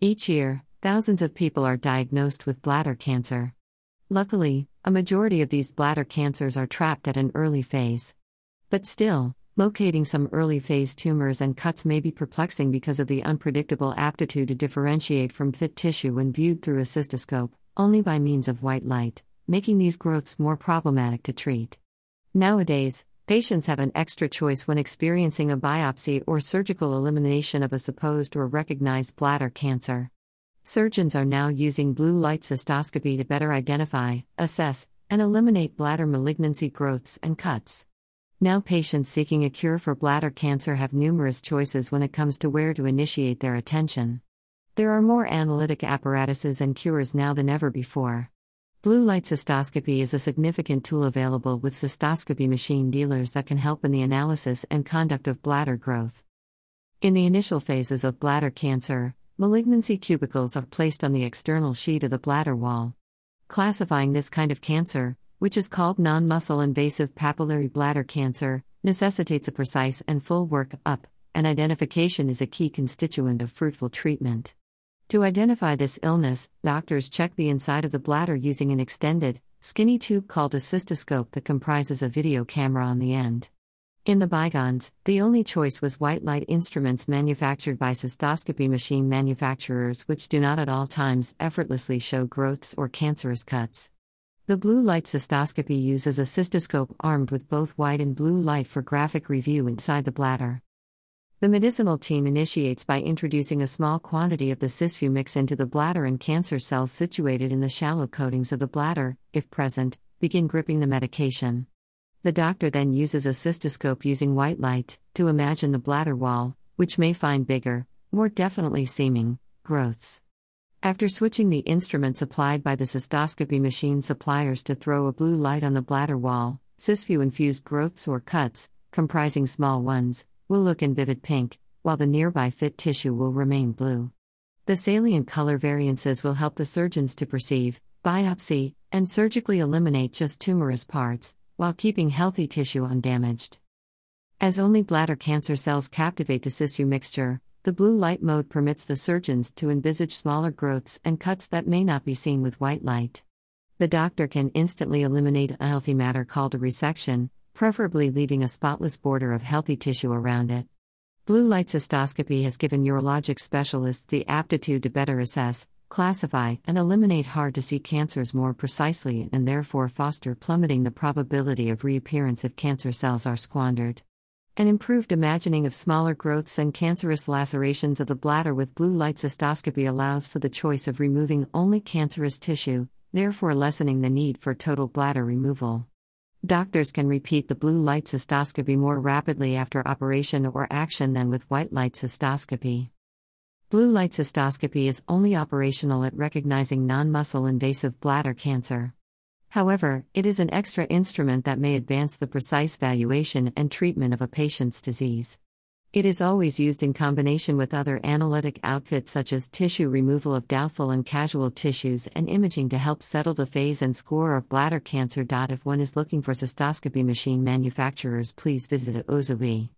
Each year, thousands of people are diagnosed with bladder cancer. Luckily, a majority of these bladder cancers are trapped at an early phase. But still, locating some early phase tumors and cuts may be perplexing because of the unpredictable aptitude to differentiate from fit tissue when viewed through a cystoscope, only by means of white light, making these growths more problematic to treat. Nowadays, patients have an extra choice when experiencing a biopsy or surgical elimination of a supposed or recognized bladder cancer. Surgeons are now using blue light cystoscopy to better identify, assess, and eliminate bladder malignancy growths and cuts. Now, patients seeking a cure for bladder cancer have numerous choices when it comes to where to initiate their attention. There are more analytic apparatuses and cures now than ever before. Blue light cystoscopy is a significant tool available with cystoscopy machine dealers that can help in the analysis and conduct of bladder growth. In the initial phases of bladder cancer, Malignancy cubicles are placed on the external sheet of the bladder wall. Classifying this kind of cancer, which is called non muscle invasive papillary bladder cancer, necessitates a precise and full work up, and identification is a key constituent of fruitful treatment. To identify this illness, doctors check the inside of the bladder using an extended, skinny tube called a cystoscope that comprises a video camera on the end. In the bygones, the only choice was white light instruments manufactured by cystoscopy machine manufacturers, which do not at all times effortlessly show growths or cancerous cuts. The blue light cystoscopy uses a cystoscope armed with both white and blue light for graphic review inside the bladder. The medicinal team initiates by introducing a small quantity of the Cysview mix into the bladder and cancer cells situated in the shallow coatings of the bladder, if present, begin gripping the medication. The doctor then uses a cystoscope using white light to imagine the bladder wall, which may find bigger, more definitely seeming, growths. After switching the instruments applied by the cystoscopy machine suppliers to throw a blue light on the bladder wall, Cysview infused growths or cuts, comprising small ones, will look in vivid pink, while the nearby fit tissue will remain blue. The salient color variances will help the surgeons to perceive, biopsy, and surgically eliminate just tumorous parts, while keeping healthy tissue undamaged. As only bladder cancer cells captivate the Cysview mixture, the blue light mode permits the surgeons to envisage smaller growths and cuts that may not be seen with white light. The doctor can instantly eliminate unhealthy matter called a resection, preferably leaving a spotless border of healthy tissue around it. Blue light cystoscopy has given urologic specialists the aptitude to better assess, classify, and eliminate hard to see cancers more precisely and therefore foster plummeting the probability of reappearance if cancer cells are squandered. An improved imagining of smaller growths and cancerous lacerations of the bladder with blue light cystoscopy allows for the choice of removing only cancerous tissue, therefore lessening the need for total bladder removal. Doctors can repeat the blue light cystoscopy more rapidly after operation or action than with white light cystoscopy. Blue light cystoscopy is only operational at recognizing non muscle invasive bladder cancer. However, it is an extra instrument that may advance the precise valuation and treatment of a patient's disease. It is always used in combination with other analytic outfits such as tissue removal of doubtful and casual tissues and imaging to help settle the phase and score of bladder cancer. If one is looking for cystoscopy machine manufacturers, please visit OZOE.